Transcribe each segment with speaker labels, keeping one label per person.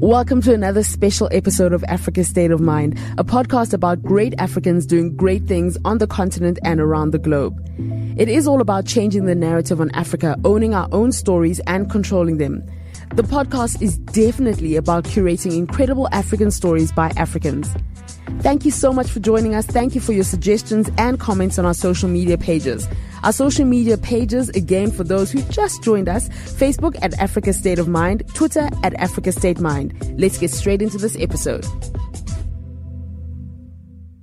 Speaker 1: Welcome to another special episode of Africa's State of Mind, a podcast about great Africans doing great things on the continent and around the globe. It is all about changing the narrative on Africa, owning our own stories and controlling them. The podcast is definitely about curating incredible African stories by Africans. Thank you so much for joining us. Thank you for your suggestions and comments on our social media pages. Our social media pages, again, for those who just joined us, Facebook at Africa State of Mind, Twitter at Africa State Mind. Let's get straight into this episode.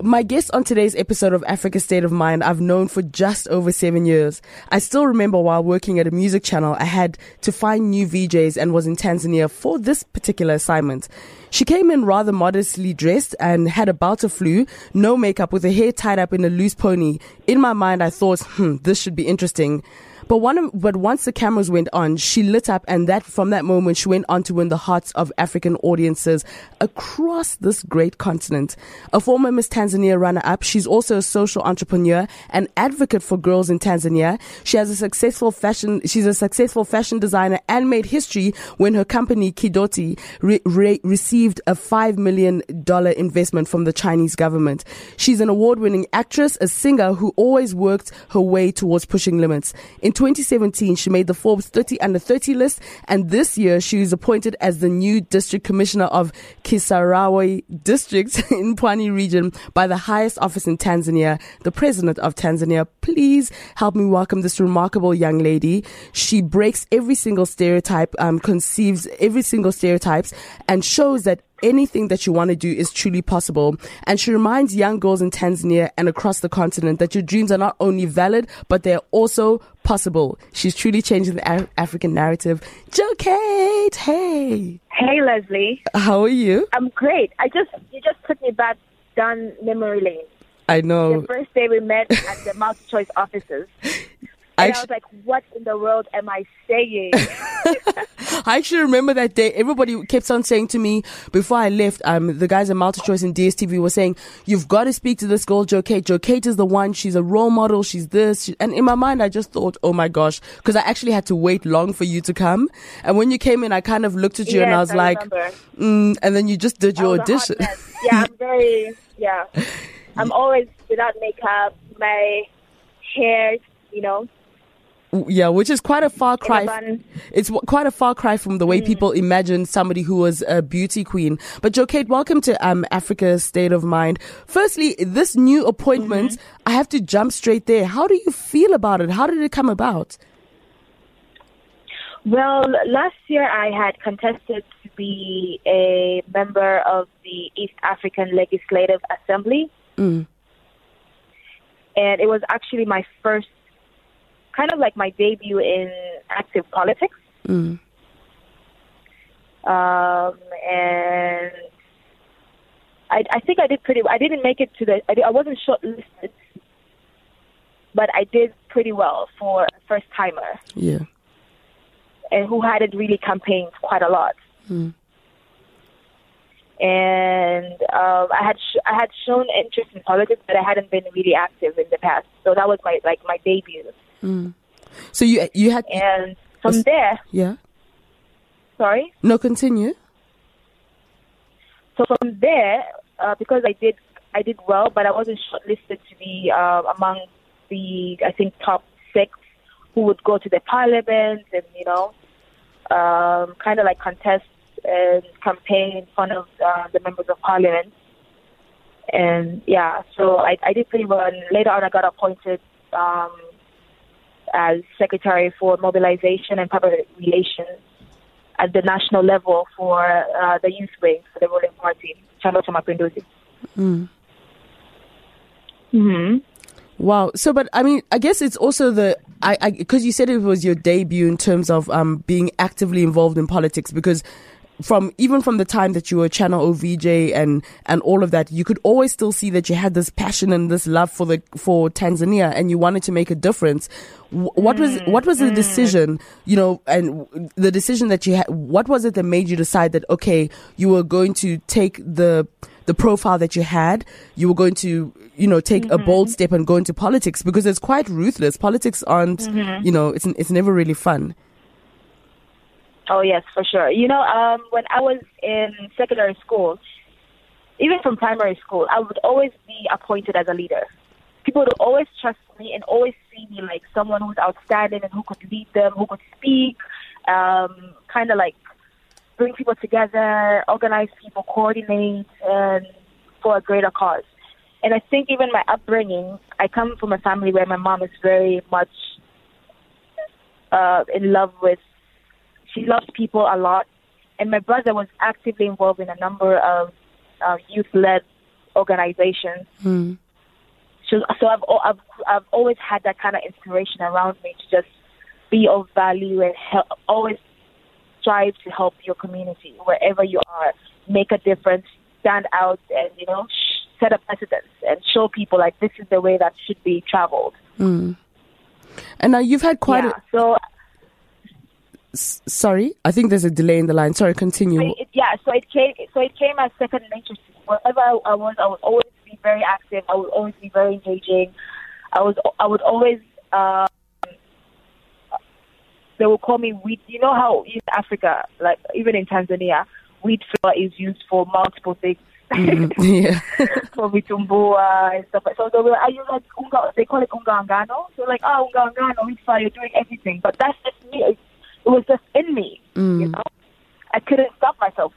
Speaker 1: My guest on today's episode of Africa State of Mind, I've known for just over seven years. I still remember while working at a music channel, I had to find new VJs and was in Tanzania for this particular assignment. She came in rather modestly dressed and had about a flu, no makeup with her hair tied up in a loose pony. In my mind, I thought, hmm, this should be interesting. But one, but once the cameras went on, she lit up, and that from that moment, she went on to win the hearts of African audiences across this great continent. A former Miss Tanzania runner-up, she's also a social entrepreneur and advocate for girls in Tanzania. She has a successful fashion. She's a successful fashion designer and made history when her company Kidoti re- re- received a five million dollar investment from the Chinese government. She's an award-winning actress, a singer who always worked her way towards pushing limits. In 2017, she made the Forbes 30 under 30 list, and this year she was appointed as the new district commissioner of Kisarawe district in Pwani region by the highest office in Tanzania, the president of Tanzania. Please help me welcome this remarkable young lady. She breaks every single stereotype, um, conceives every single stereotypes, and shows that anything that you want to do is truly possible. And she reminds young girls in Tanzania and across the continent that your dreams are not only valid, but they're also possible. She's truly changing the Af- African narrative. Jo Kate, hey.
Speaker 2: Hey, Leslie.
Speaker 1: How are you?
Speaker 2: I'm great. I just you just took me back down memory lane.
Speaker 1: I know.
Speaker 2: The first day we met at the multi choice offices. And I, I was like, what in the world am I saying?
Speaker 1: I actually remember that day. Everybody kept on saying to me before I left, um, the guys at MultiChoice and DSTV were saying, you've got to speak to this girl, Jokate. Jo Kate is the one. She's a role model. She's this. She, and in my mind, I just thought, oh my gosh, because I actually had to wait long for you to come. And when you came in, I kind of looked at you
Speaker 2: yes,
Speaker 1: and I was
Speaker 2: I
Speaker 1: like, mm, and then you just did your audition.
Speaker 2: yeah, I'm very, yeah. I'm always without makeup, my hair, you know,
Speaker 1: yeah, which is quite a far cry. It's quite a far cry from the way mm. people imagine somebody who was a beauty queen. But Jokate, welcome to um, Africa's State of Mind. Firstly, this new appointment, mm-hmm. I have to jump straight there. How do you feel about it? How did it come about?
Speaker 2: Well, last year I had contested to be a member of the East African Legislative Assembly. Mm. And it was actually my first kind of like my debut in active politics. Mm. Um, and I, I think I did pretty. I didn't make it to the. I, I wasn't shortlisted, but I did pretty well for a first timer.
Speaker 1: Yeah.
Speaker 2: And who hadn't really campaigned quite a lot. Mm. And um, I had sh- I had shown interest in politics, but I hadn't been really active in the past. So that was my like my debut.
Speaker 1: Mm. So you you had
Speaker 2: and from there,
Speaker 1: yeah.
Speaker 2: Sorry.
Speaker 1: No, continue.
Speaker 2: So from there, uh, because I did I did well, but I wasn't shortlisted to be uh, among the I think top six who would go to the parliament and you know um, kind of like contest and campaign in front of uh, the members of parliament. And yeah, so I, I did pretty well. And later on, I got appointed um, as Secretary for Mobilization and Public Relations at the national level for uh, the youth wing for the ruling party, Chama cha Mapinduzi. Mm. Hmm.
Speaker 1: Wow. So, but I mean, I guess it's also the I because you said it was your debut in terms of um being actively involved in politics because from even from the time that you were channel OVJ and and all of that, you could always still see that you had this passion and this love for the for Tanzania, and you wanted to make a difference. What was what was the mm. decision, you know, and the decision that you had? What was it that made you decide that okay, you were going to take the the profile that you had, you were going to, you know, take mm-hmm. a bold step and go into politics because it's quite ruthless. Politics aren't, mm-hmm. you know, it's it's never really fun.
Speaker 2: Oh yes, for sure. You know, um, when I was in secondary school, even from primary school, I would always be appointed as a leader. People would always trust me and always see me like someone who's outstanding and who could lead them, who could speak, um, kind of like bring people together, organize people, coordinate, and for a greater cause. And I think even my upbringing, I come from a family where my mom is very much uh, in love with. She loves people a lot, and my brother was actively involved in a number of uh, youth-led organizations.
Speaker 1: Mm.
Speaker 2: So, so I've, I've I've always had that kind of inspiration around me to just be of value and help, always strive to help your community wherever you are, make a difference, stand out, and you know set a precedence and show people like this is the way that should be traveled.
Speaker 1: Mm. And now you've had quite
Speaker 2: yeah,
Speaker 1: a.
Speaker 2: So
Speaker 1: S- sorry, I think there's a delay in the line. Sorry, continue.
Speaker 2: So it, yeah, so it came. So it came as second nature. Wherever I, I was, I would always be very active. I would always be very engaging. I was. I would always. Um, they would call me wheat. You know how in Africa, like even in Tanzania, wheat flour is used for multiple things.
Speaker 1: Mm, yeah.
Speaker 2: for vitumbua and stuff. like So they were, are you like unga? They call it unga angano. So like, oh, unga angano, wheat flour, you're doing everything. But that's just me. It, it was just in me.
Speaker 1: Mm.
Speaker 2: You know, I couldn't stop myself.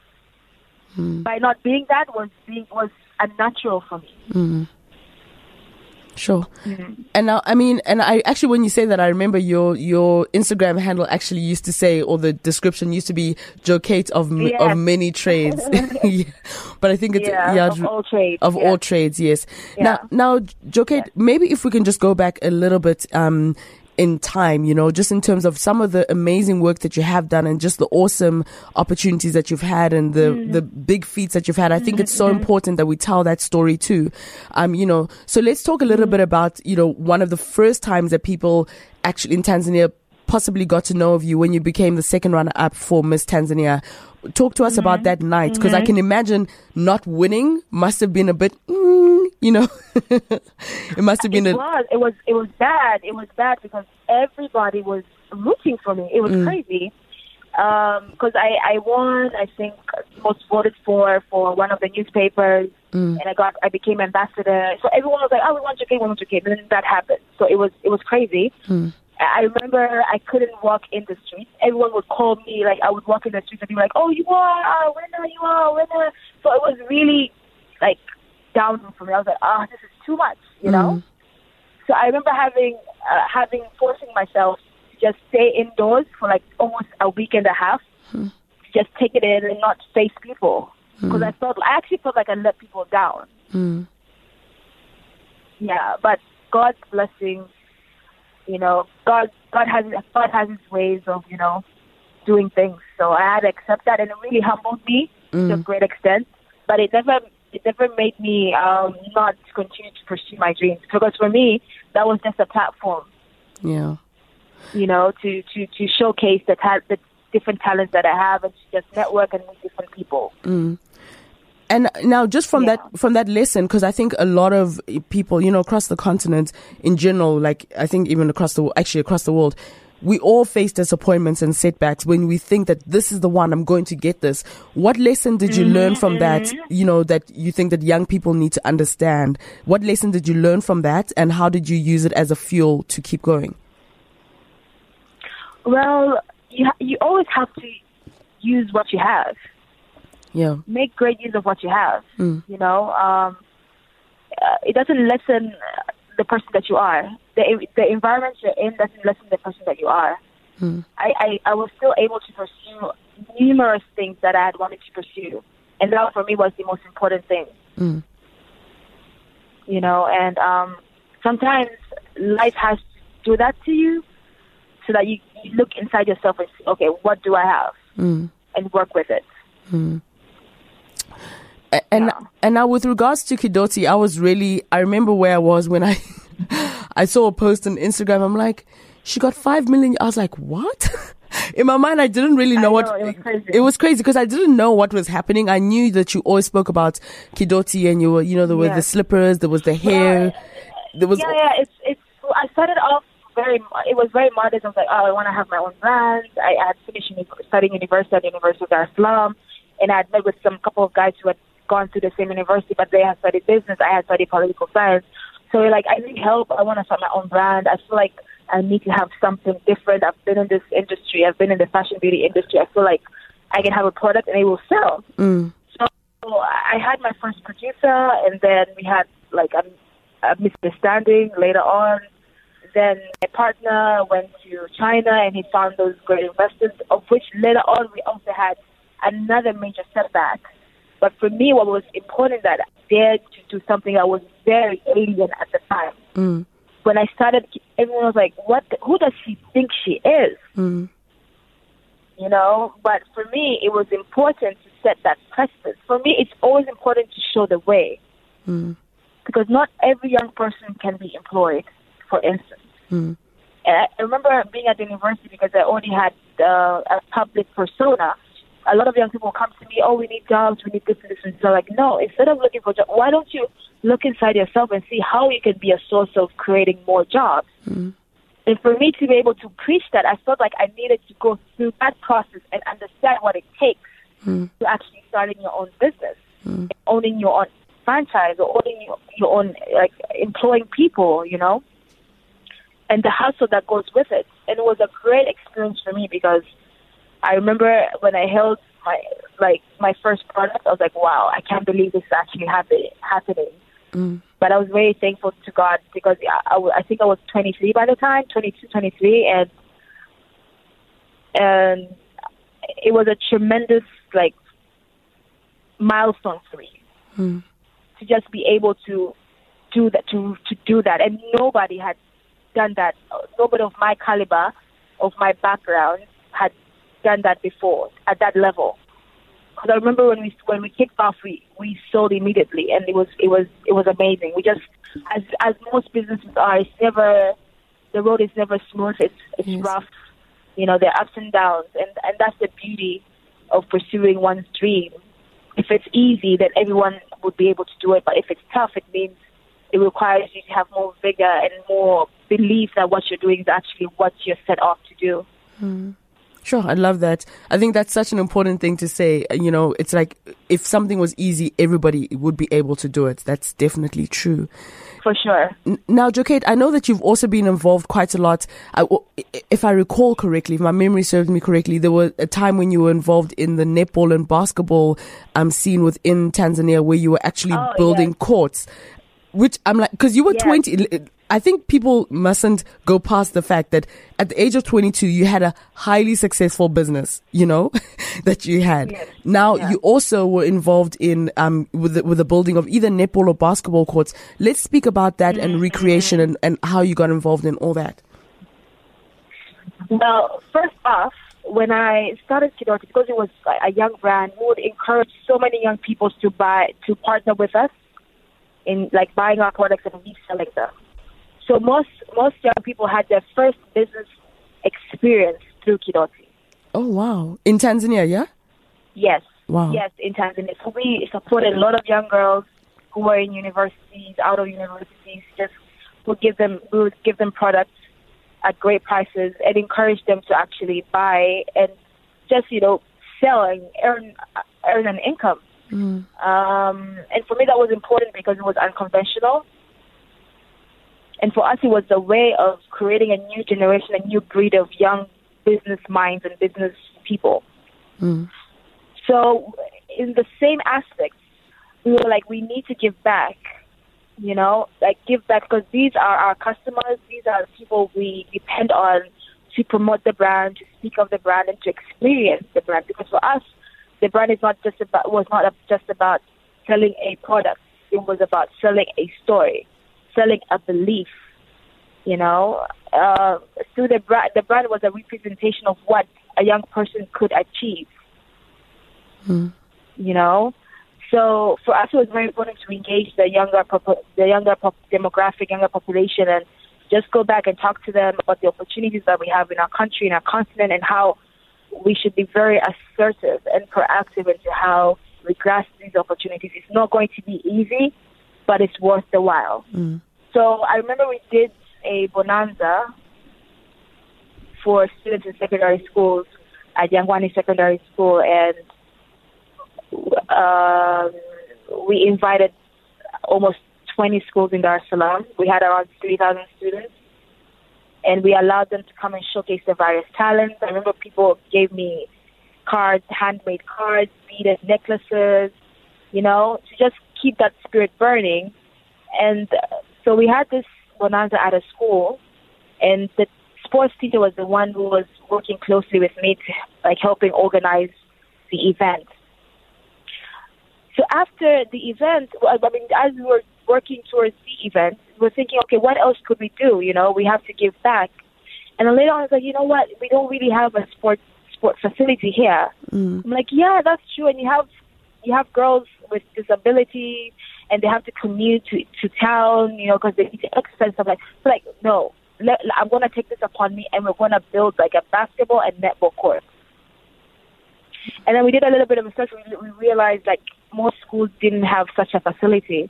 Speaker 1: Mm.
Speaker 2: By not being that was being was unnatural for me.
Speaker 1: Mm. Sure.
Speaker 2: Mm-hmm.
Speaker 1: And now, I mean, and I actually, when you say that, I remember your your Instagram handle actually used to say, or the description used to be "Jokate of
Speaker 2: Yes.
Speaker 1: of many trades." yeah. But I think it's
Speaker 2: Yeah, of all trades,
Speaker 1: Of
Speaker 2: yeah.
Speaker 1: all trades, yes.
Speaker 2: Yeah.
Speaker 1: Now, now, Jokate, maybe if we can just go back a little bit. Um, in time, you know, just in terms of some of the amazing work that you have done and just the awesome opportunities that you've had and the,
Speaker 2: Mm-hmm.
Speaker 1: the big feats that you've had. I think it's so important that we tell that story too. Um, you know, so let's talk a little
Speaker 2: Mm-hmm.
Speaker 1: bit about, you know, one of the first times that people actually in Tanzania possibly got to know of you when you became the second runner up for Miss Tanzania. Talk to us
Speaker 2: Mm-hmm.
Speaker 1: about that night because I mm-hmm. can imagine not winning must have been a bit, mm, you know, it must have been
Speaker 2: It
Speaker 1: a,
Speaker 2: was. It was. It was bad. It was bad because everybody was rooting for me. It was mm. crazy. Um, because I, I won, I think, most voted for for one of the newspapers, mm. and I got, I became ambassador. So everyone was like, "Oh, we want Jokate, we want Jokate." And then that happened. So it was, it was crazy. I I remember I couldn't walk in the streets. Everyone would call me, like I would walk in the streets and be like, "Oh, you are a winner, you are a winner." So it was really like down for me. I was like, "Ah, this is too much," you know. So I remember having uh, having forcing myself to just stay indoors for like almost a week and a half, to just take it in and not face people because I felt I actually felt like I let people down.
Speaker 1: Mm.
Speaker 2: Yeah, but God's blessing, you know, God God has God has His ways of you know doing things. So I had to accept that, and it really humbled me to a great extent. But it never it never made me um, not continue to pursue my dreams because for me that was just a platform,
Speaker 1: yeah.
Speaker 2: you know, to to to showcase the ta- the different talents that I have and to just network and meet different people.
Speaker 1: And now, just from
Speaker 2: Yeah.
Speaker 1: that from that lesson, because I think a lot of people, you know, across the continent in general, like I think even across the actually across the world, we all face disappointments and setbacks when we think that this is the one I'm going to get this. What lesson did you learn from mm-hmm. that? You know, that you think that young people need to understand. What lesson did you learn from that, and how did you use it as a fuel to keep going?
Speaker 2: Well, you ha- you always have to use what you have.
Speaker 1: Yeah.
Speaker 2: make great use of what you have. You know, um, uh, it doesn't lessen the person that you are. The the environment you're in doesn't lessen the person that you are. I, I I was still able to pursue numerous things that I had wanted to pursue, and that for me was the most important thing.
Speaker 1: Mm.
Speaker 2: You know, and um, sometimes life has to do that to you, so that you, you look inside yourself and see, okay, what do I have,
Speaker 1: Mm.
Speaker 2: and work with it.
Speaker 1: A- And
Speaker 2: Yeah.
Speaker 1: and now with regards to Kidoti, I was really I remember where I was when I I saw a post on Instagram. I'm like, she got five million. I was like, what? In my mind, I didn't really know,
Speaker 2: I
Speaker 1: what
Speaker 2: it was crazy.
Speaker 1: it was crazy because I didn't know what was happening. I knew that you always spoke about Kidoti and you were, you know, there were the slippers, there was the hair, there was
Speaker 2: Yeah, yeah. It's it's. I started off very it was very modest. I was like, oh, I want to have my own brand. I had finished uni- studying university at the University of Dar es Salaam, and I had met with some couple of guys who had gone to the same university, but they had studied business. I had studied political science. So we're like, I need help. I want to start my own brand. I feel like I need to have something different. I've been in this industry. I've been in the fashion beauty industry. I feel like I can have a product and it will sell.
Speaker 1: Mm.
Speaker 2: So I had my first producer, and then we had like a, a misunderstanding later on. Then my partner went to China and he found those great investors, of which later on we also had another major setback. But for me, what was important that I dared to do something that was very alien at the time.
Speaker 1: Mm.
Speaker 2: When I started, everyone was like, "What? The, who does she think she is?"
Speaker 1: Mm.
Speaker 2: You know. But for me, it was important to set that precedent. For me, it's always important to show the way
Speaker 1: Mm.
Speaker 2: because not every young person can be employed. For instance.
Speaker 1: Mm.
Speaker 2: And I I remember being at the university because I already had uh, a public persona. A lot of young people come to me, oh, we need jobs, we need this and this. And so, like, no, instead of looking for jobs, why don't you look inside yourself and see how you can be a source of creating more jobs?
Speaker 1: Mm.
Speaker 2: And for me to be able to preach that, I felt like I needed to go through that process and understand what it takes
Speaker 1: Mm.
Speaker 2: to actually starting your own business,
Speaker 1: Mm.
Speaker 2: owning your own franchise, or owning your, your own, like, employing people, you know? and the hustle that goes with it. And it was a great experience for me because I remember when I held my like my first product, I was like, wow, I can't believe this is actually happen, happening.
Speaker 1: Mm.
Speaker 2: But I was very thankful to God because I, I, I think I was 23 by the time, 22, 23, and and it was a tremendous like milestone for me
Speaker 1: Mm.
Speaker 2: to just be able to do that to to do that and nobody had done that nobody of my caliber of my background had done that before at that level because I remember when we when we kicked off we we sold immediately and it was it was it was amazing we just as as most businesses are it's never the road is never smooth it's it's
Speaker 1: Yes.
Speaker 2: rough you know there are ups and downs and and that's the beauty of pursuing one's dream if it's easy, then everyone would be able to do it. But if it's tough, it means it requires you to have more vigor and more belief that what you're doing is actually what you're set off to do. Hmm.
Speaker 1: Sure, I love that. I think that's such an important thing to say. You know, it's like if something was easy, everybody would be able to do it. That's definitely true.
Speaker 2: For sure.
Speaker 1: Now, Jokate, I know that you've also been involved quite a lot. I, if I recall correctly, if my memory serves me correctly, there was a time when you were involved in the netball and basketball um, scene within Tanzania where you were actually
Speaker 2: Oh,
Speaker 1: building
Speaker 2: yes.
Speaker 1: courts. Which I'm like, because you were
Speaker 2: Yes.
Speaker 1: 20. I think people mustn't go past the fact that at the age of 22, you had a highly successful business, you know, that you had.
Speaker 2: Yes.
Speaker 1: Now,
Speaker 2: Yeah.
Speaker 1: you also were involved in um with the, with the building of either netball or basketball courts. Let's speak about that and
Speaker 2: Mm-hmm.
Speaker 1: recreation and, and how you got involved in all that.
Speaker 2: Well, first off, when I started Kidoti, because it was a a young brand, we would encourage so many young people to buy to partner with us in like buying our products and reselling them. So most most young people had their first business experience through Kidoti.
Speaker 1: Oh wow! In Tanzania, yeah.
Speaker 2: Yes.
Speaker 1: Wow.
Speaker 2: Yes, in Tanzania. So we supported a lot of young girls who were in universities, out of universities, just would give them we would give them products at great prices and encourage them to actually buy and just, you know, sell and earn earn an income.
Speaker 1: Mm.
Speaker 2: Um, and for me, that was important because it was unconventional. And for us, it was a way of creating a new generation, a new breed of young business minds and business people.
Speaker 1: Mm.
Speaker 2: So, in the same aspect, we were like, we need to give back, you know, like give back because these are our customers, these are the people we depend on to promote the brand, to speak of the brand, and to experience the brand. Because for us, the brand is not just about was not just about selling a product; it was about selling a story, selling a belief. You know, uh, through the brand, the brand was a representation of what a young person could achieve
Speaker 1: Mm.
Speaker 2: you know. So for us, it was very important to engage the younger the younger demographic, younger population, and just go back and talk to them about the opportunities that we have in our country, in our continent, and how we should be very assertive and proactive into how we grasp these opportunities. It's not going to be easy, but it's worth the while.
Speaker 1: Mm.
Speaker 2: So I remember we did a bonanza for students in secondary schools at Jangwani Secondary School, and um, we invited almost 20 schools in Dar es Salaam. We had around 3,000 students, and we allowed them to come and showcase their various talents. I remember people gave me cards, handmade cards, beaded necklaces, you know, to just keep that spirit burning. And uh, so we had this bonanza at a school, and the sports teacher was the one who was working closely with me to like helping organize the event. So after the event, I mean, as we were working towards the event, we we're thinking, okay, what else could we do? You know, we have to give back. And then later on, I was like, you know what? We don't really have a sport sport facility here. Mm. I'm like, yeah, that's true. And you have you have girls with disabilities, and they have to commute to to town, you know, because they need to exercise. I'm like, so like, no, let, I'm going to take this upon me, and we're going to build like a basketball and netball court. And then we did a little bit of research. We, we realized like most schools didn't have such a facility.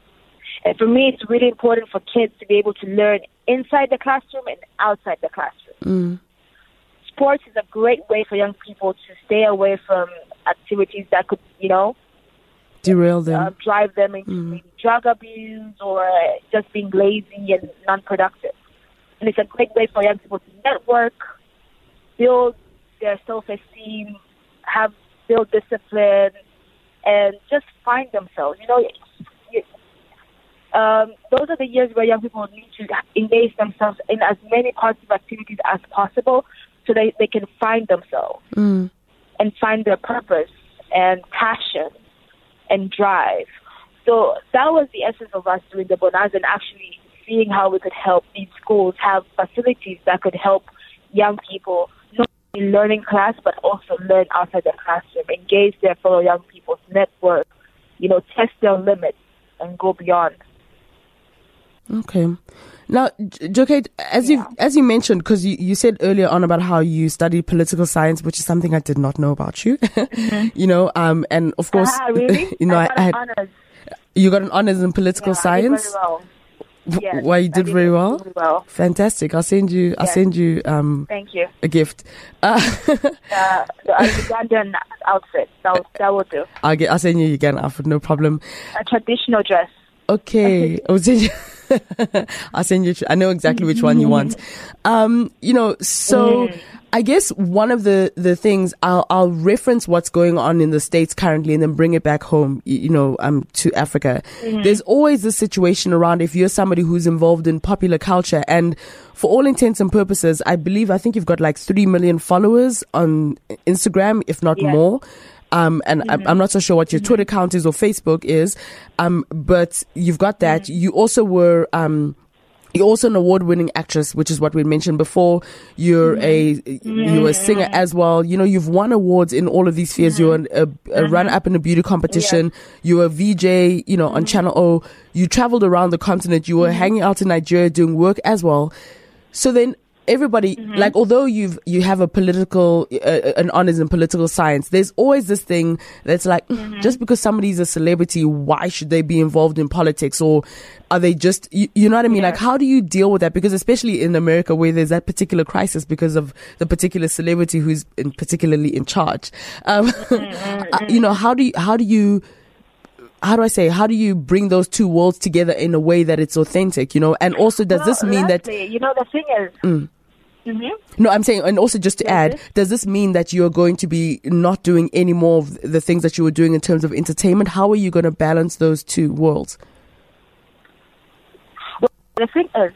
Speaker 2: And for me, it's really important for kids to be able to learn inside the classroom and outside the classroom. Mm. Sports is a great way for young people to stay away from activities that could, you know,
Speaker 1: derail them, uh,
Speaker 2: drive them into mm. maybe drug abuse or just being lazy and non-productive. And it's a great way for young people to network, build their self-esteem, have build discipline, and just find themselves. You know, um, those are the years where young people need to engage themselves in as many positive activities as possible so they, they can find themselves mm. and find their purpose and passion and drive. So that was the essence of us doing the Bonanza and actually seeing how we could help these schools have facilities that could help young people not only learning class but also learn outside the classroom, engage their fellow young people's network, you know, test their limits and go beyond.
Speaker 1: Okay. Now, Jokate, as yeah. you as you mentioned, because you, you said earlier on about how you studied political science, which is something I did not know about you. mm-hmm. You know, um, and of course,
Speaker 2: uh, really?
Speaker 1: you know,
Speaker 2: I,
Speaker 1: I, had
Speaker 2: honors.
Speaker 1: you got an honors in political yeah, science.
Speaker 2: Yes,
Speaker 1: Why you did,
Speaker 2: did
Speaker 1: very well?
Speaker 2: Really well.
Speaker 1: Fantastic. I'll send you. I'll send you. Um,
Speaker 2: Thank you.
Speaker 1: A gift.
Speaker 2: Uh, uh, the Ugandan outfit. That that will do.
Speaker 1: I'll get. I'll send you again outfit. No problem.
Speaker 2: A traditional dress.
Speaker 1: Okay. I'll send you. I'll send you. I know exactly which one you want. Um, you know, so. Mm. I guess one of the, the things I'll, I'll reference what's going on in the States currently and then bring it back home, you, know, um, to Africa. Mm-hmm. There's always this situation around if you're somebody who's involved in popular culture and for all intents and purposes, I believe, I think you've got like 3 million followers on Instagram, if not yes. more. Um, and mm-hmm. I'm not so sure what your mm-hmm. Twitter account is or Facebook is. Um, but you've got that. Mm-hmm. You also were, um, you're also an award-winning actress, which is what we mentioned before. You're a you're a singer as well. You know, you've won awards in all of these spheres. You're an, a, a mm-hmm. runner-up in a beauty competition. Yeah. You're a VJ. You know, on mm-hmm. Channel O. You traveled around the continent. You were mm-hmm. hanging out in Nigeria doing work as well. So then everybody mm-hmm. like although you've you have a political uh, uh, an honors in political science there's always this thing that's like mm-hmm. just because somebody's a celebrity why should they be involved in politics or are they just you, you know what i mean yeah. like how do you deal with that because especially in america where there's that particular crisis because of the particular celebrity who's in, particularly in charge um, mm-hmm. you know how do you how do you how do I say, how do you bring those two worlds together in a way that it's authentic, you know? And also, does
Speaker 2: well,
Speaker 1: this mean that.
Speaker 2: You know, the thing is. Mm. Mm-hmm.
Speaker 1: No, I'm saying, and also just to add, does this mean that you're going to be not doing any more of the things that you were doing in terms of entertainment? How are you going to balance those two worlds?
Speaker 2: Well, the thing is,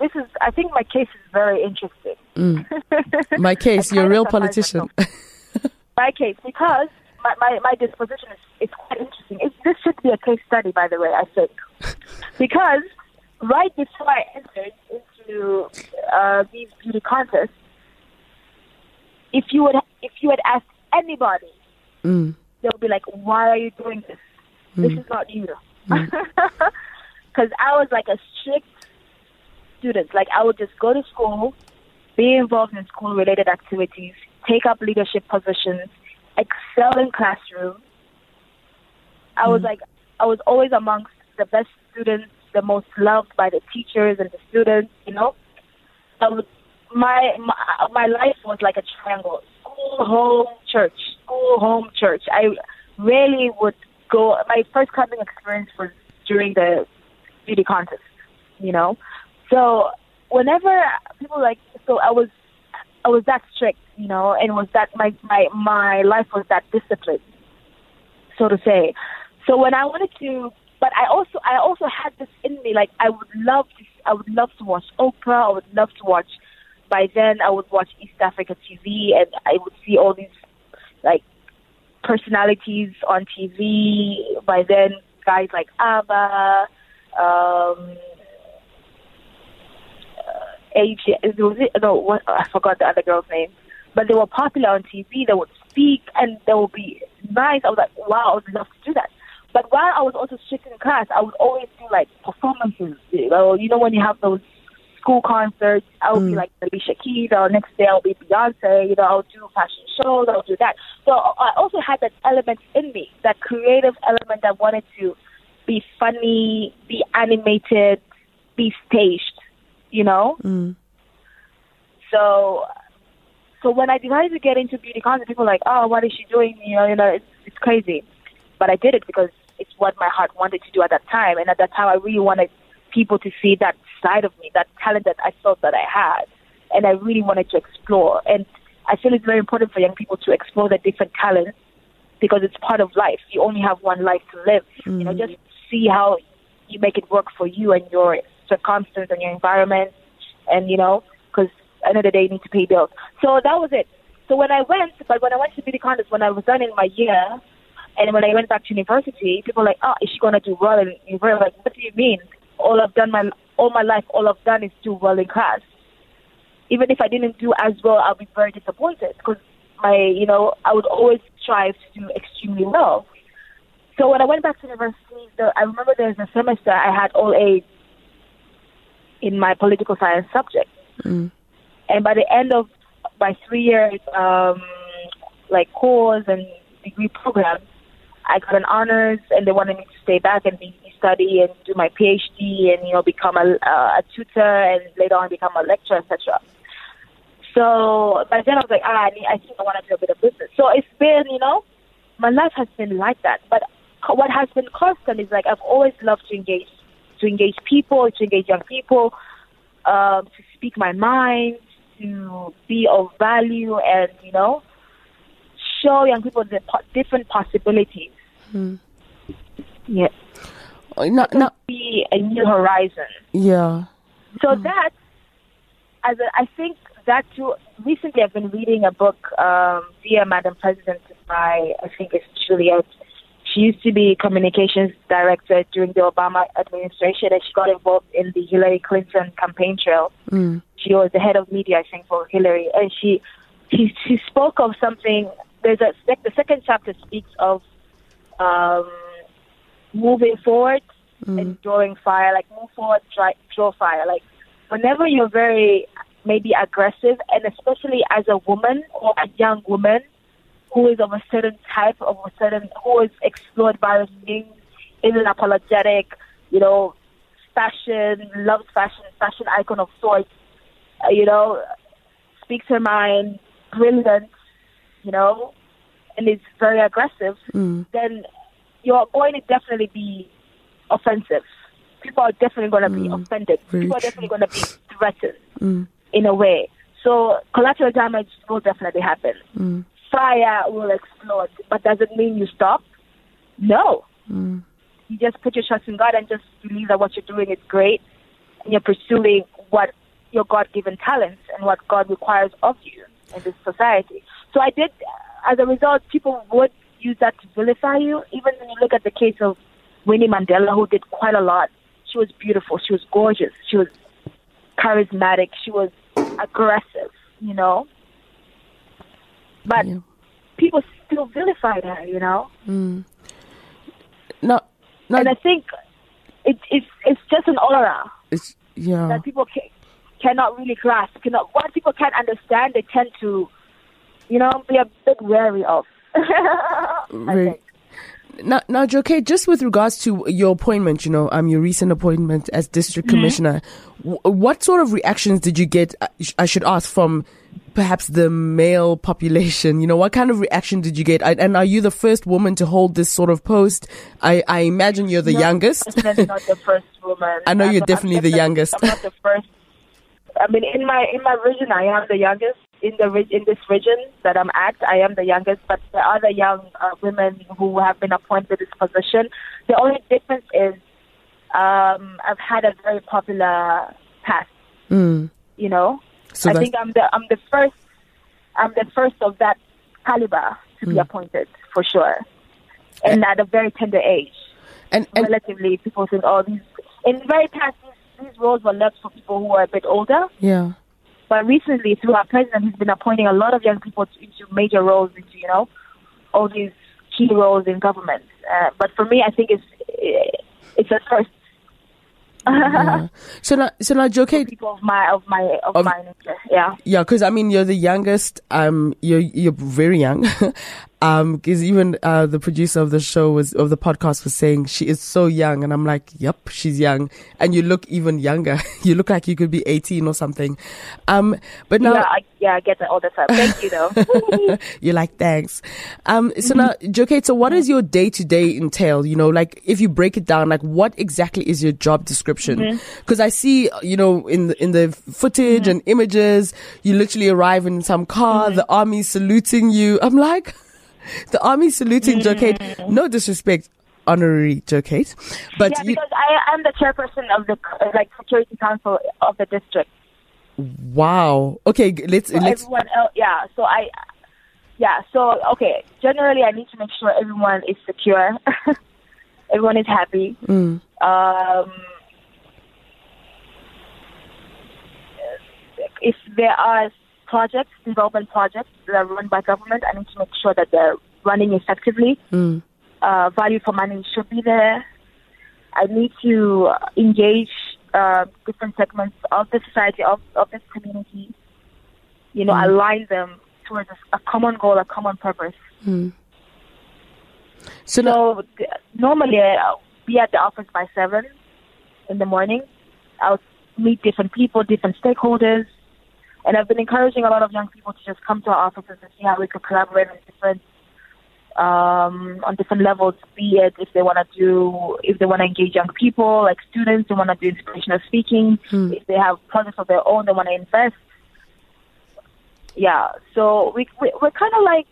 Speaker 2: this is, I think my case is very interesting.
Speaker 1: Mm. My case, you're a real politician.
Speaker 2: my case, because my, my, my disposition is, is quite interesting. It, this should be a case study, by the way, I think. because right before I entered into uh, these beauty contests, if you would if you had asked anybody, mm. they would be like, "Why are you doing this? Mm. This is not you." Because mm. I was like a strict student. Like I would just go to school, be involved in school related activities, take up leadership positions, excel in classroom. I was mm. like I was always amongst the best students the most loved by the teachers and the students, you know. I would, my, my my life was like a triangle: school, home, church, school, home, church. I rarely would go. My first clubbing experience was during the beauty contest, you know. So whenever people like, so I was, I was that strict, you know, and was that my my my life was that disciplined, so to say. So when I wanted to, but I also I also had this in me, like I would love to, I would love to watch Oprah. I would love to watch. By then, I would watch East Africa TV, and I would see all these like personalities on TV. By then, guys like ABBA, um, uh, AJ, was it, no, what, I forgot the other girl's name. But they were popular on TV. They would speak and they would be nice. I was like, wow, I would love to do that. But while I was also strict in class, I would always do like performances. You know, when you have those school concerts, I would mm. be like Alicia Keys, or next day I'll be Beyonce. You know, I'll do fashion shows. I'll do that. So I also had that element in me, that creative element that wanted to be funny, be animated, be staged, you know?
Speaker 1: Mm.
Speaker 2: So so when I decided to get into beauty content, people were like, oh, what is she doing? You know, you know, it's, it's crazy. But I did it because it's what my heart wanted to do at that time. And at that time, I really wanted people to see that side of me, that talent that I felt that I had. And I really wanted to explore. And I feel it's very important for young people to explore their different talents because it's part of life. You only have one life to live.
Speaker 1: Mm.
Speaker 2: You know, just see how you make it work for you and your circumstance and your environment, and you know, because the day, need to pay bills. So that was it. So when I went, but when I went to beauty contest, when I was done in my year, and when I went back to university, people were like, "Oh, is she gonna do well in university?" Like, what do you mean? All I've done my all my life, all I've done is do well in class. Even if I didn't do as well, I'll be very disappointed because my, you know, I would always strive to do extremely well. So when I went back to university, the, I remember there was a semester I had all A's in my political science subject.
Speaker 1: Mm.
Speaker 2: And by the end of my three years, um, like course and degree program, I got an honors, and they wanted me to stay back and be, study and do my PhD, and you know become a, uh, a tutor, and later on become a lecturer, etc. So by then I was like, ah, I, need, I think I want to do a bit of business. So it's been, you know, my life has been like that. But what has been constant is like I've always loved to engage, to engage people, to engage young people, um, to speak my mind, to be of value, and you know, show young people the po- different possibilities.
Speaker 1: Mm.
Speaker 2: Yeah.
Speaker 1: Not, not
Speaker 2: be a new horizon.
Speaker 1: Yeah.
Speaker 2: So mm. that, as a, I think that too. Recently, I've been reading a book, um, Dear Madam President, by I think it's Juliet. She used to be communications director during the Obama administration, and she got involved in the Hillary Clinton campaign trail.
Speaker 1: Mm.
Speaker 2: She was the head of media, I think, for Hillary, and she she, she spoke of something. There's a the second chapter speaks of um, moving forward
Speaker 1: mm.
Speaker 2: and drawing fire, like move forward, try, draw fire. Like whenever you're very maybe aggressive, and especially as a woman or a young woman who is of a certain type, of a certain who is explored various things, isn't apologetic, you know, fashion, loves fashion, fashion icon of sorts, you know, speaks her mind, brilliant, you know, and is very aggressive,
Speaker 1: mm.
Speaker 2: then you're going to definitely be offensive. People are definitely going to
Speaker 1: mm.
Speaker 2: be offended.
Speaker 1: Very
Speaker 2: People are definitely going to be threatened
Speaker 1: mm.
Speaker 2: in a way. So collateral damage will definitely happen.
Speaker 1: Mm.
Speaker 2: Fire will explode, but does it mean you stop? No.
Speaker 1: Mm.
Speaker 2: You just put your trust in God and just believe that what you're doing is great, and you're pursuing what your God-given talents and what God requires of you in this society. So I did. As a result, people would use that to vilify you. Even when you look at the case of Winnie Mandela, who did quite a lot. She was beautiful. She was gorgeous. She was charismatic. She was aggressive, you know. But
Speaker 1: Yeah.
Speaker 2: people still vilified her, you know.
Speaker 1: Mm. No, no,
Speaker 2: And I think it, it's it's just an aura
Speaker 1: it's yeah.
Speaker 2: that people ca- cannot really grasp. Cannot what people can't understand. They tend to, you know, be a bit wary of. Think.
Speaker 1: Now, now, Joke, just with regards to your appointment, you know, um, your recent appointment as district
Speaker 2: Mm-hmm.
Speaker 1: commissioner, w- what sort of reactions did you get? sh- I should ask from perhaps the male population. You know, what kind of reaction did you get? I- And are you the first woman to hold this sort of post? I, I imagine you're the
Speaker 2: No,
Speaker 1: youngest.
Speaker 2: Definitely not the first woman.
Speaker 1: I know
Speaker 2: I'm
Speaker 1: you're
Speaker 2: not-
Speaker 1: definitely
Speaker 2: I'm
Speaker 1: the youngest.
Speaker 2: I'm not the first. I mean, in my in my region, I am the youngest. In the in this region that I'm at, I am the youngest. But the other young uh, women who have been appointed to this position, the only difference is um, I've had a very popular past.
Speaker 1: Mm.
Speaker 2: You know,
Speaker 1: So
Speaker 2: I think I'm the I'm the first I'm the first of that caliber to
Speaker 1: Mm.
Speaker 2: be appointed for sure, and at a very tender age
Speaker 1: and, and
Speaker 2: relatively people think, oh, these in very past these, roles were left for people who are a bit older.
Speaker 1: yeah.
Speaker 2: But recently, through our president, he's been appointing a lot of young people to, into major roles, into you know, all these key roles in government. Uh, but for me, I think it's it's a first.
Speaker 1: yeah. So now, so now, Joke,
Speaker 2: people of my of my of,
Speaker 1: Of-
Speaker 2: my nature, yeah.
Speaker 1: Yeah, because I mean, you're the youngest. Um, you're you're very young. um, because even uh, the producer of the show was of the podcast was saying she is so young, and I'm like, yep, she's young, and you look even younger. you look like you could be 18 or something. Um, but now
Speaker 2: yeah, I, yeah, I get that all the time. Thank you, though.
Speaker 1: you're like, thanks. Um, so now, Joke, so what does your day to day entail? You know, like if you break it down, like what exactly is your job description? Because I see, you know, in the, in the footage and images, you literally arrive in some car, the army saluting you. I'm like, the army saluting Jokate. No disrespect, honorary Jokate, but
Speaker 2: yeah,
Speaker 1: you,
Speaker 2: because I am the chairperson of the like security council of the district.
Speaker 1: wow. Okay, let's
Speaker 2: So
Speaker 1: let's.
Speaker 2: everyone else, yeah. So I, yeah. So okay. Generally, I need to make sure everyone is secure, everyone is happy.
Speaker 1: Mm,
Speaker 2: Um, if there are projects, development projects that are run by government, I need to make sure that they're running effectively.
Speaker 1: mm,
Speaker 2: Uh, value for money should be there. I need to uh, engage uh, different segments of the society, of, of this community, you know,
Speaker 1: Mm.
Speaker 2: align them towards a, a common goal, a common purpose.
Speaker 1: mm. So
Speaker 2: So normally I'll be at the office by seven in the morning. I'll meet different people, different stakeholders, and I've been encouraging a lot of young people to just come to our offices and see how we could collaborate on different um, on different levels. Be it if they want to do, if they want to engage young people, like students, they want to do inspirational speaking.
Speaker 1: Hmm.
Speaker 2: If they have projects of their own, they want to invest. Yeah, so we, we we're kind of like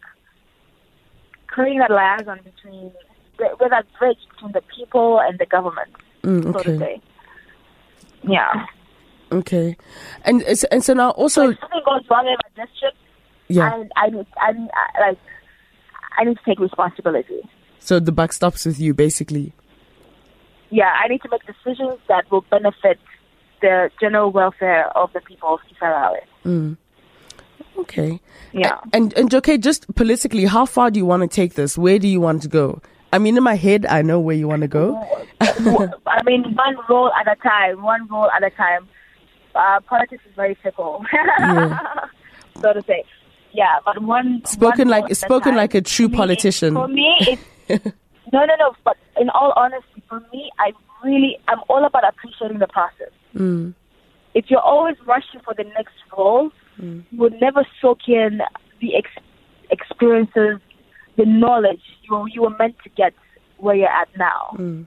Speaker 2: creating that liaison between we're that bridge between the people and the government,
Speaker 1: mm,
Speaker 2: so to say. Yeah.
Speaker 1: Okay, and and so now
Speaker 2: So
Speaker 1: also,
Speaker 2: if something goes wrong in my district,
Speaker 1: yeah.
Speaker 2: I I need I, need- I like I need to take responsibility.
Speaker 1: So the buck stops with you, basically.
Speaker 2: Yeah, I need to make decisions that will benefit the general welfare of the people of Kisarawe.
Speaker 1: Mm. Okay.
Speaker 2: Yeah.
Speaker 1: And and Joke, just politically, how far do you want to take this? Where do you want to go? I mean, in my head, I know where you want to go.
Speaker 2: I mean, one role at a time, one role at a time. Uh, politics is very fickle,
Speaker 1: Yeah.
Speaker 2: so to say. Yeah, but one
Speaker 1: Spoken
Speaker 2: one
Speaker 1: like- spoken
Speaker 2: time.
Speaker 1: like a true
Speaker 2: For me,
Speaker 1: politician.
Speaker 2: For me, it's no, no, no. But in all honesty, for me, I really, I'm all about appreciating the process.
Speaker 1: Mm.
Speaker 2: If you're always rushing for the next role,
Speaker 1: Mm.
Speaker 2: you would never soak in the ex- experiences, the knowledge you you were meant to get where you're at now.
Speaker 1: Mm.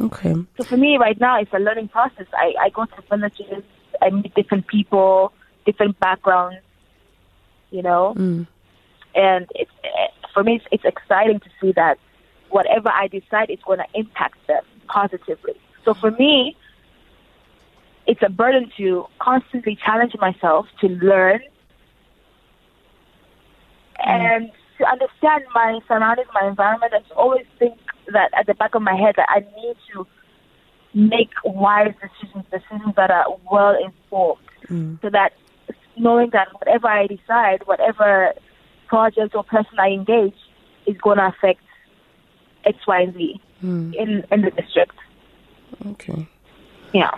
Speaker 1: Okay.
Speaker 2: So for me, right now, it's a learning process. I, I go to villages, I meet different people, different backgrounds, you know,
Speaker 1: Mm.
Speaker 2: and it's for me, it's, it's exciting to see that whatever I decide is going to impact them positively. So for me, it's a burden to constantly challenge myself to learn and to understand my surroundings, my environment, and to always think that at the back of my head that I need to make wise decisions, decisions that are well informed,
Speaker 1: Mm.
Speaker 2: so that knowing that whatever I decide, whatever project or person I engage, is going to affect X, Y, and Z
Speaker 1: Mm.
Speaker 2: in in the district.
Speaker 1: Okay.
Speaker 2: Yeah.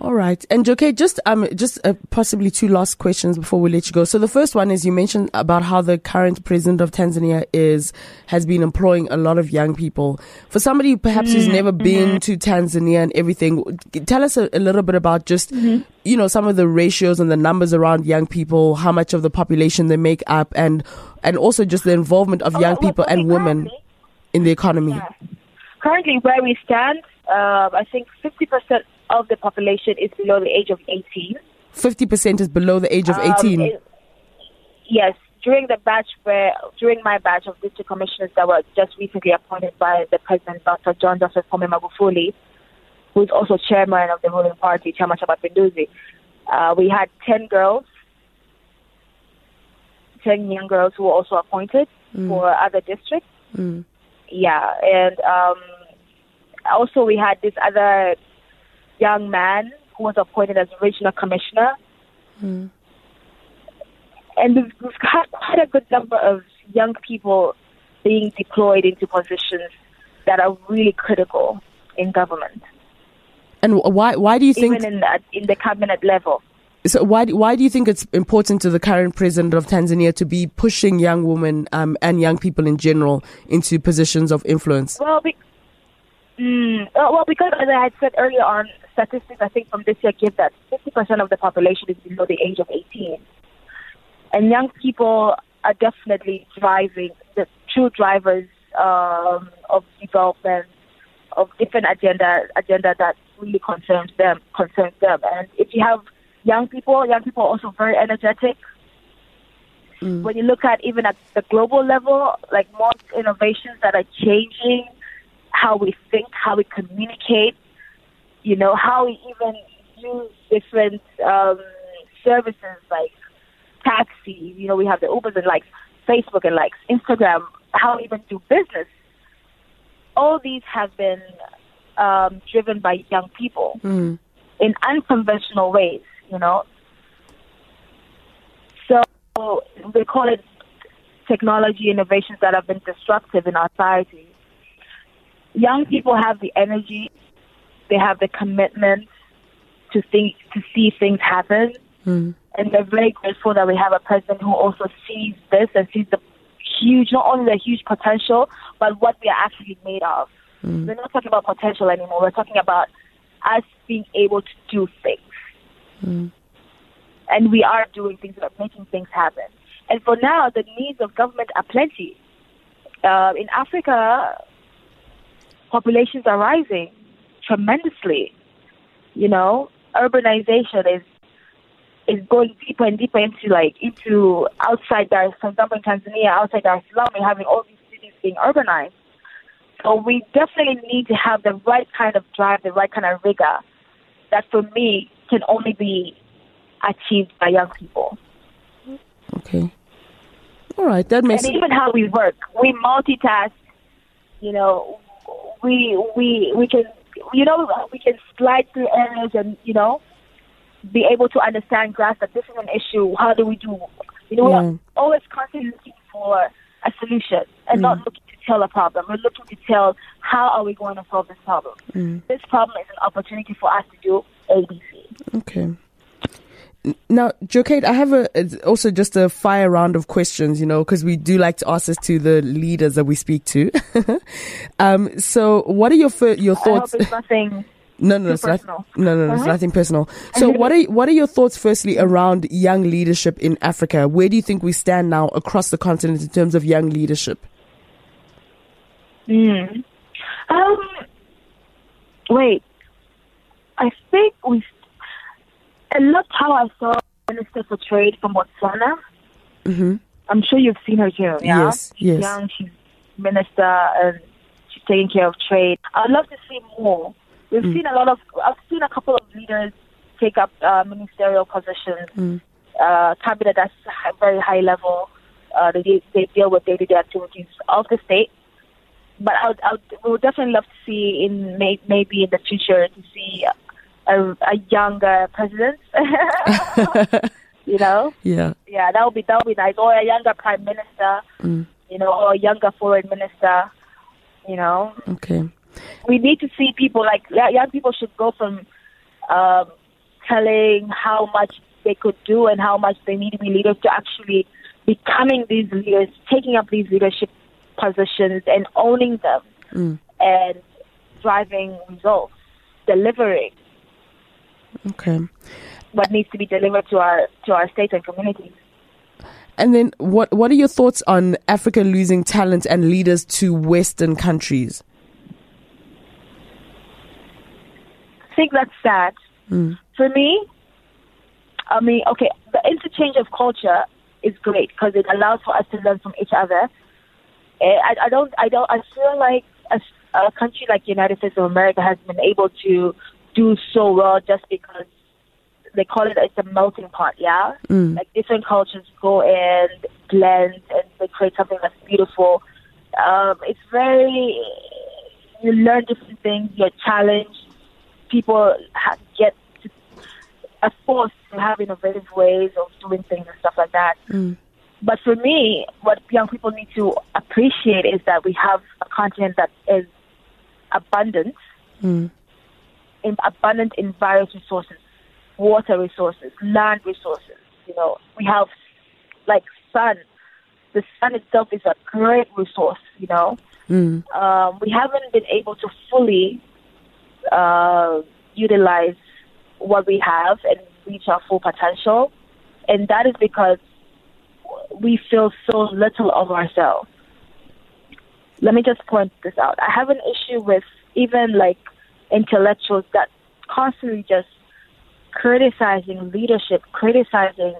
Speaker 1: All right. And Joke, just um, just uh, possibly two last questions before we let you go. So the first one is you mentioned about how the current president of Tanzania is has been employing a lot of young people. For somebody perhaps who's never
Speaker 2: Mm-hmm.
Speaker 1: been to Tanzania and everything, tell us a, a little bit about just
Speaker 2: Mm-hmm.
Speaker 1: you know some of the ratios and the numbers around young people, how much of the population they make up, and and also just the involvement of
Speaker 2: Oh,
Speaker 1: young
Speaker 2: well,
Speaker 1: people
Speaker 2: well,
Speaker 1: and women
Speaker 2: currently-
Speaker 1: in the economy.
Speaker 2: Yeah. Currently, where we stand, uh, I think 50% of the population is below the age of 18.
Speaker 1: Fifty percent is below the age of
Speaker 2: Um,
Speaker 1: eighteen.
Speaker 2: it- yes, during the batch where, during my batch of district commissioners that were just recently appointed by the president, Dr. John Joseph Pombe Magufuli, who is also chairman of the ruling party, Chama cha Mapinduzi, uh, we had 10 girls, 10 young girls who were also appointed for other districts.
Speaker 1: Mm.
Speaker 2: Yeah, and um, also we had this other young man who was appointed as regional commissioner.
Speaker 1: Mm.
Speaker 2: And we've, we've had quite a good number of young people being deployed into positions that are really critical in government,
Speaker 1: And why why do you think
Speaker 2: even in the, in the cabinet level.
Speaker 1: So why why do you think it's important to the current president of Tanzania to be pushing young women um, and young people in general into positions of influence?
Speaker 2: Well, be, mm, uh, well, because as I had said earlier on, statistics I think from this year give that 50% of the population is below the age of 18, and young people are definitely driving the true drivers um, of development of different agenda agenda that really concerns them concerns them. And if you have young people, young people are also very energetic. When you look at even at the global level, like more innovations that are changing how we think, how we communicate, you know, how we even use different um, services like taxi. You know, we have the Ubers and like Facebook and likes, Instagram, how we even do business. All these have been um, driven by young people
Speaker 1: Mm.
Speaker 2: in unconventional ways, you know. So they call it technology innovations that have been disruptive in our society. Young people have the energy, they have the commitment to think to see things happen,
Speaker 1: Mm.
Speaker 2: and they're very grateful that we have a president who also sees this and sees the huge, not only the huge potential, but what we are actually made of. We're not talking about potential anymore. We're talking about us being able to do things. And we are doing things, we're making things happen. And for now, the needs of government are plenty. Uh, in Africa, populations are rising tremendously. You know, urbanization is is going deeper and deeper into like into outside Dar. For example, in Tanzania, outside Dar es Salaam, we're having all these cities being urbanized. So we definitely need to have the right kind of drive, the right kind of rigor. That for me can only be achieved by young people.
Speaker 1: Okay. All right, that makes
Speaker 2: and even how we work, we multitask. You know, we we we can you know we can slide through areas and you know be able to understand, grasp that this is an issue. How do we do? You know,
Speaker 1: Yeah.
Speaker 2: we're mm. always constantly looking for a solution and not mm. looking to tell a problem. We're looking to tell how are we going to solve this problem. Mm. This problem is an opportunity for us to do ABC.
Speaker 1: Okay. Now, Jokate, I have a also just a fire round of questions, you know, because we do like to ask this to the leaders that we speak to. um, so, what are your your thoughts?
Speaker 2: nothing.
Speaker 1: No, no,
Speaker 2: too
Speaker 1: it's not,
Speaker 2: personal.
Speaker 1: no, no, no, it's
Speaker 2: Uh-huh.
Speaker 1: nothing personal. So, what are what are your thoughts, firstly, around young leadership in Africa? Where do you think we stand now across the continent in terms of young leadership?
Speaker 2: Mm. Um, wait. I think we. I loved how I saw Minister for Trade from Botswana.
Speaker 1: Mm-hmm.
Speaker 2: I'm sure you've seen her too. Yeah?
Speaker 1: Yes,
Speaker 2: she's
Speaker 1: yes.
Speaker 2: young. She's minister and she's taking care of trade. I'd love to see more. We've
Speaker 1: Mm.
Speaker 2: seen a lot of. I've seen a couple of leaders take up uh, ministerial positions.
Speaker 1: Mm.
Speaker 2: Uh, cabinet that's very high level. Uh, they they deal with day to day activities of the state. But I would, I would, we would definitely love to see in may, maybe in the future to see a, a younger president. you know,
Speaker 1: Yeah.
Speaker 2: yeah, that would be that would be nice. Or a younger prime minister,
Speaker 1: Mm.
Speaker 2: you know, or a younger foreign minister. You know,
Speaker 1: Okay.
Speaker 2: we need to see people like young people should go from um, telling how much they could do and how much they need to be leaders to actually becoming these leaders, taking up these leadership positions and owning them
Speaker 1: Mm.
Speaker 2: and driving results, delivering
Speaker 1: Okay.
Speaker 2: what needs to be delivered to our to our states and communities.
Speaker 1: And then what what are your thoughts on Africa losing talent and leaders to Western countries?
Speaker 2: I think that's sad. For me, I mean, okay, the interchange of culture is great because it allows for us to learn from each other. Eh, I, I don't, I don't, I feel like a, a country like the United States of America has been able to do so well just because they call it it's a melting pot, yeah. Mm. Like different cultures go and blend and they create something that's beautiful. Um, it's very you learn different things, you're challenged. People ha- get to, are forced to have innovative ways of doing things and stuff like that. Mm. But for me, what young people need to appreciate is that we have a continent that is abundant, in, abundant in various resources, water resources, land resources. You know, we have like sun. The sun itself is a great resource. You know, um, we haven't been able to fully uh, utilize what we have and reach our full potential, and that is because we feel so little of ourselves. Let me just point this out. I have an issue with even like intellectuals that constantly just criticizing leadership, criticizing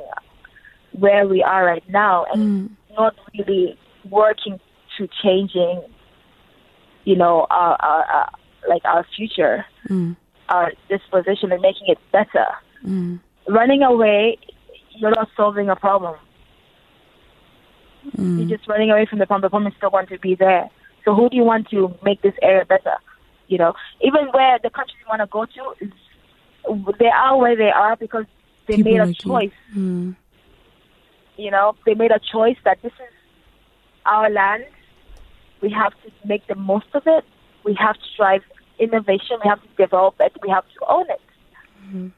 Speaker 2: where we are right now, and mm. not really working to changing, you know, our, our, our like our future, mm. our disposition, and making it better. Mm. Running away, you're not solving a problem. You're just running away from the problem. The problem is still going to be there. So who do you want to make this area better? You know, even where the countries you want to go to, they are where they are because they
Speaker 1: People
Speaker 2: made a
Speaker 1: like you.
Speaker 2: choice.
Speaker 1: Mm.
Speaker 2: You know, they made a choice that this is our land. We have to make the most of it. We have to drive innovation. We have to develop it. We have to own it.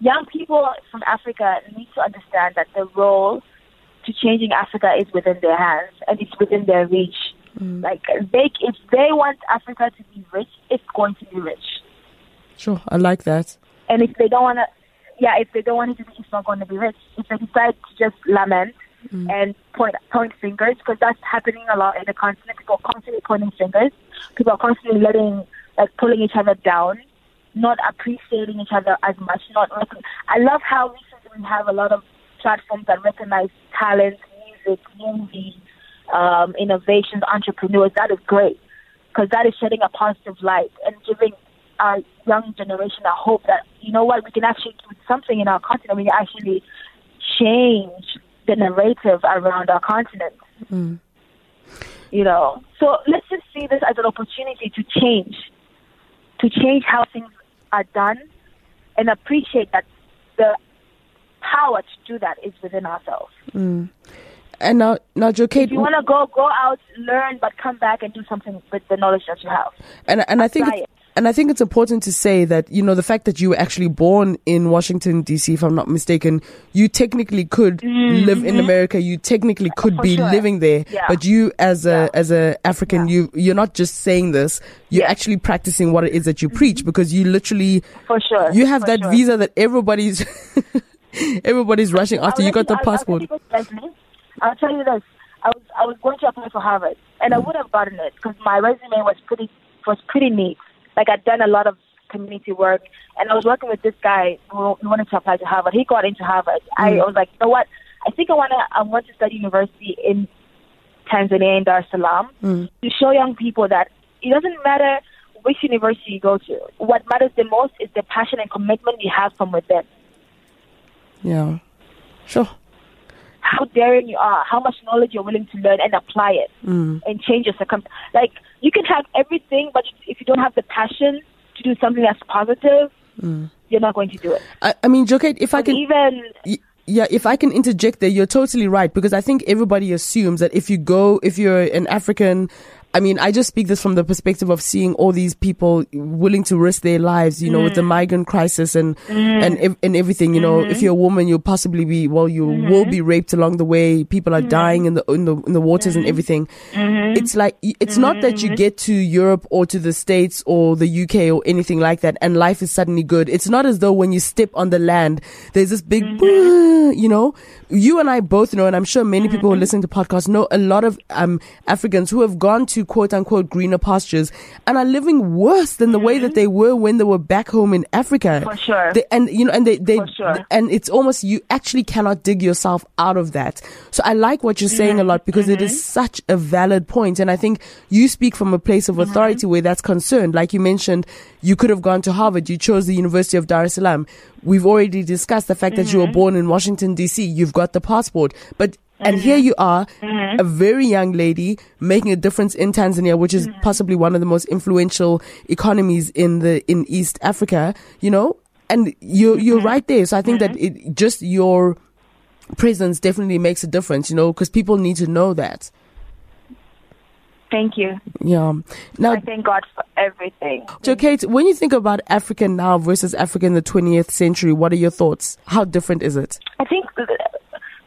Speaker 2: Young people from Africa need to understand that the role to changing Africa is within their hands and it's within their reach. Mm. Like they, if they want Africa to be rich, it's going to be rich.
Speaker 1: Sure, I like that.
Speaker 2: And if they don't want to, yeah, if they don't want it to be, it's not going to be rich. If they decide to just lament mm. and point point fingers, because that's happening a lot in the continent. People are constantly pointing fingers. People are constantly letting, like, pulling each other down, not appreciating each other as much. Not. Recon- I love how recently we have a lot of platforms that recognize talent, music, movies, um, innovations, entrepreneurs. That is great because that is shedding a positive light and giving our young generation a hope that you know what we can actually do something in our continent. We can actually change the narrative around our continent. You know, so let's just see this as an opportunity to change, to change how things are done, and appreciate that the power to do that is within ourselves.
Speaker 1: And now, now, Jokate,
Speaker 2: If you want to go, go out, learn, but come back and do something with the knowledge that you have.
Speaker 1: and and I think and I think it's important to say that you know the fact that you were actually born in Washington D.C. if I'm not mistaken, you technically could live in America. You technically could
Speaker 2: Mm-hmm. For
Speaker 1: be
Speaker 2: sure.
Speaker 1: living there,
Speaker 2: Yeah.
Speaker 1: but you as a
Speaker 2: Yeah.
Speaker 1: as a African,
Speaker 2: Yeah.
Speaker 1: you you're not just saying this. You're.
Speaker 2: Mm-hmm.
Speaker 1: actually practicing what it is that you preach because you literally
Speaker 2: For sure.
Speaker 1: you have
Speaker 2: for
Speaker 1: that
Speaker 2: sure.
Speaker 1: visa that everybody's everybody's rushing after. You got the passport.
Speaker 2: Tell you this, Leslie. I'll tell you this. I was I was going to apply for Harvard, and I would have gotten it because my resume was pretty was pretty neat. Like I'd done a lot of community work, and I was working with this guy who, who wanted to apply to Harvard. He got into Harvard. I mm. was like, you know what? I think I wanna I want to study university in Tanzania in Dar es Salaam mm. to show young people that it doesn't matter which university you go to. What matters the most is the passion and commitment you have from within.
Speaker 1: Yeah, sure.
Speaker 2: How daring you are, how much knowledge you're willing to learn and apply it mm. and change your circum. Like you can have everything, but if you don't have the passion to do something that's positive, mm. you're not going to do it.
Speaker 1: I, I mean, Jokate, if I can
Speaker 2: even
Speaker 1: Y- Yeah, if I can interject there, you're totally right because I think everybody assumes that if you go, if you're an African I mean, I just speak this from the perspective of seeing all these people willing to risk their lives, you know, with the mm. migrant crisis and, mm. and, and everything, you know, if mm-hmm. you're a woman, you'll possibly be, well, you mm-hmm. will be raped along the way. People are mm-hmm. dying in the, in the, in the waters and everything. It's like, it's not that you get to Europe or to the States or the UK or anything like that and life is suddenly good. It's not as though when you step on the land, there's this big, you know, you and I both know, and I'm sure many people who listen to podcasts know a lot of um, Africans who have gone to quote unquote greener pastures and are living worse than the way that mm-hmm. they were when they were back home in Africa.
Speaker 2: For sure.
Speaker 1: They, and you know, and they, they,
Speaker 2: sure.
Speaker 1: and it's almost you actually cannot dig yourself out of that. So I like what you're saying a lot because it is mm-hmm. such a valid point, and I think you speak from a place of mm-hmm. authority where that's concerned. Like you mentioned, you could have gone to Harvard, you chose the University of Dar es Salaam. We've already discussed the fact that you were born in Washington D.C. You've got the passport, but and here mm-hmm. you are, mm-hmm. a very young lady making a difference in Tanzania, which is mm-hmm. possibly one of the most influential economies in the in East Africa. You know, and you're you're right there. So I think that it just your presence definitely makes a difference. You know, because people need to know that.
Speaker 2: Thank you.
Speaker 1: Yeah. Now,
Speaker 2: I thank God for everything.
Speaker 1: so Kate, when you think about Africa now versus Africa in the 20th century, what are your thoughts? How different is it?
Speaker 2: I think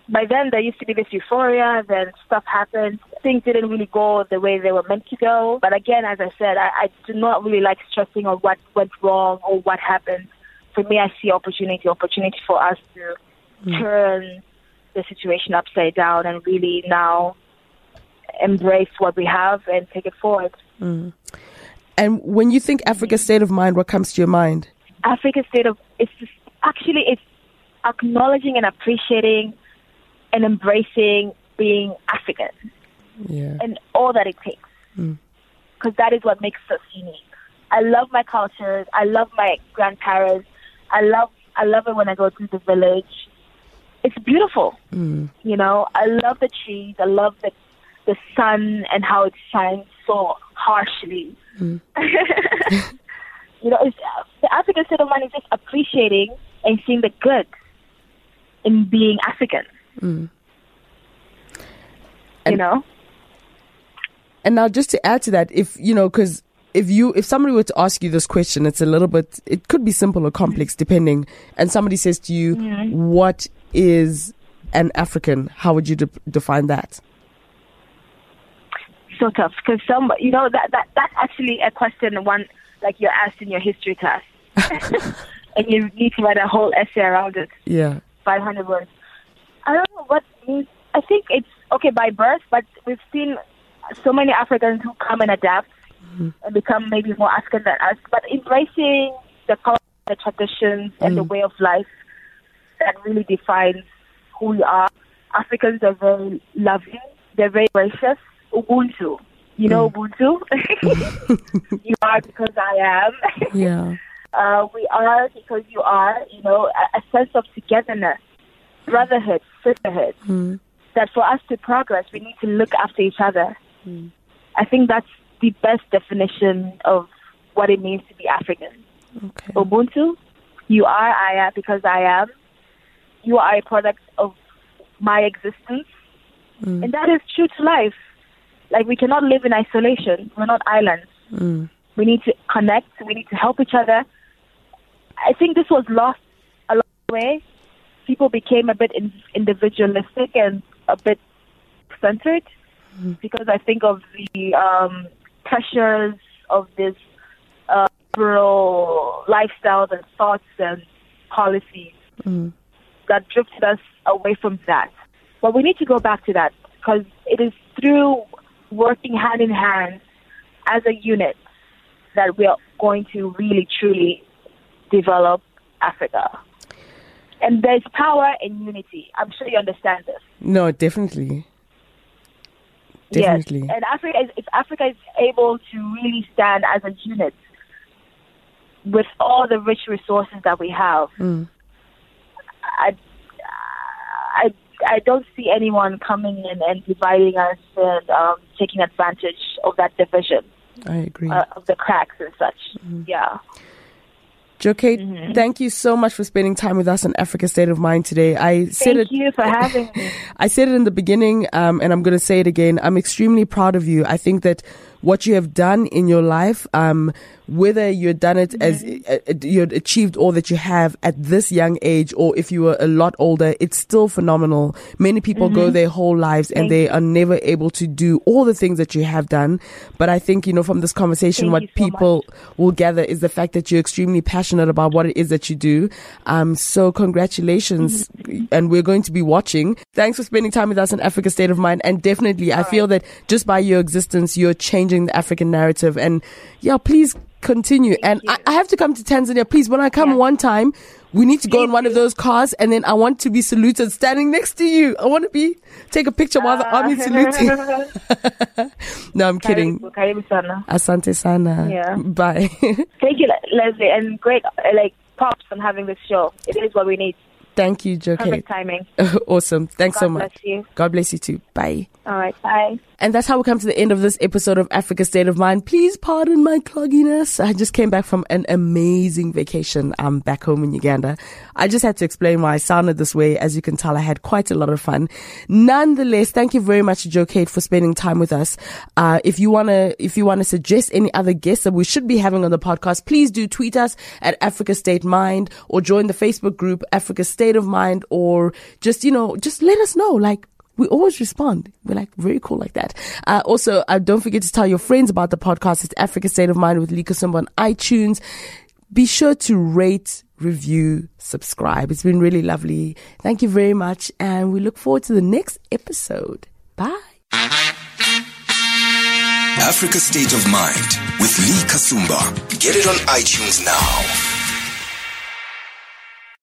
Speaker 2: by then there used to be this euphoria, then stuff happened. Things didn't really go the way they were meant to go. But again, as I said, I, I do not really like stressing on what went wrong or what happened. For me, I see opportunity, opportunity for us to hmm. turn the situation upside down and really now embrace what we have and take it forward. Hmm.
Speaker 1: And when you think Africa's state of mind, what comes to your mind?
Speaker 2: Africa's state of it's just, actually it's acknowledging and appreciating and embracing being African
Speaker 1: Yeah.
Speaker 2: and all that it takes. Mm. Because that is what makes us unique. I love my cultures. I love my grandparents. I love I love it when I go to the village. It's beautiful. Mm. You know, I love the trees. I love the the sun and how it shines so harshly. Mm. you know, it's, the African state of mind is just appreciating and seeing the good in being African. You
Speaker 1: And-
Speaker 2: know.
Speaker 1: And now, just to add to that, if you know, because if you if somebody were to ask you this question, it's a little bit. It could be simple or complex, depending. And somebody says to you, "What is an African?" How would you de- define that?
Speaker 2: so tough because some you know that that that's actually a question one like you're asked in your history class and you need to write a whole essay around it
Speaker 1: Yeah.
Speaker 2: 500 words i don't know what means. I think it's okay by birth but we've seen so many africans who come and adapt mm-hmm. and become maybe more african than us. But embracing the culture the traditions and the mm. way of life that really defines who we are. Africans are very loving. They're very gracious. Ubuntu. You know mm. ubuntu? You are because i am.
Speaker 1: Yeah.
Speaker 2: uh, we are because you are, you know, a, a sense of togetherness, brotherhood, sisterhood. Hmm. That for us to progress, we need to look after each other. Hmm. I think that's the best definition of what it means to be African.
Speaker 1: Okay.
Speaker 2: Ubuntu, you are, I am because I am. You are a product of my existence. Hmm. And that is true to life. Like, we cannot live in isolation. We're not islands. We need to connect. We need to help each other. I think this was lost along the way. People became a bit in, individualistic and a bit centered because I think of the um, pressures of this uh, liberal lifestyles and thoughts and policies that drifted us away from that. But we need to go back to that because it is through working hand in hand as a unit that we are going to really truly develop Africa. And there's power in unity. I'm sure you understand this.
Speaker 1: No, definitely. Definitely.
Speaker 2: Yes. And Africa is, if Africa is able to really stand as a unit with all the rich resources that we have, I, I, I don't see anyone coming in and dividing us and um, taking advantage of that division,
Speaker 1: I agree.
Speaker 2: uh, of the cracks and such. Yeah.
Speaker 1: Jokate, thank you so much for spending time with us on Africa State of Mind today. I said
Speaker 2: Thank
Speaker 1: it.
Speaker 2: you for having me.
Speaker 1: I said it in the beginning, um, and I'm going to say it again. I'm extremely proud of you. I think that what you have done in your life. Um, whether you've done it as uh, uh, you achieved all that you have at this young age or if you were a lot older, it's still phenomenal. Many people go their whole lives and
Speaker 2: Thank
Speaker 1: they are never able to do all the things that you have done. But I think, you know, from this conversation,
Speaker 2: Thank
Speaker 1: what
Speaker 2: so
Speaker 1: people will gather is the fact that you're extremely passionate about what it is that you do. Um, so congratulations. And we're going to be watching. Thanks for spending time with us in Africa State of Mind. And definitely, I feel that just by your existence, you're changing the African narrative. And yeah, please continue. and I, I have to come to Tanzania. Please, when I come
Speaker 2: Yeah.
Speaker 1: one time, we need to go
Speaker 2: Please
Speaker 1: in one of those cars and then I want to be saluted standing next to you. I want to be, take a picture while the army saluting. no, I'm kidding.
Speaker 2: Karibu, sana.
Speaker 1: Asante sana.
Speaker 2: Yeah.
Speaker 1: Bye.
Speaker 2: Thank you, Leslie, and great, uh, like, props on having this show. It is what we need.
Speaker 1: Thank you, Joe
Speaker 2: Perfect timing.
Speaker 1: awesome. Thanks so much.
Speaker 2: God bless you.
Speaker 1: God bless you too. Bye.
Speaker 2: All right, bye.
Speaker 1: And that's how we come to the end of this episode of Africa State of Mind. Please pardon my clogginess. I just came back from an amazing vacation. I'm back home in Uganda. I just had to explain why I sounded this way. As you can tell, I had quite a lot of fun. Nonetheless, thank you very much, Jokate, for spending time with us. Uh, if you wanna, if you wanna suggest any other guests that we should be having on the podcast, please do tweet us at Africa State Mind or join the Facebook group Africa State of Mind or just, you know, just let us know. Like, we always respond. We're like very cool like that. Uh, also, uh, don't forget to tell your friends about the podcast. It's Africa State of Mind with Lee Kasumba on iTunes. Be sure to rate, review, subscribe. It's been really lovely. Thank you very much. And we look forward to the next episode. Bye.
Speaker 3: Africa State of Mind with Lee Kasumba. Get it on iTunes now.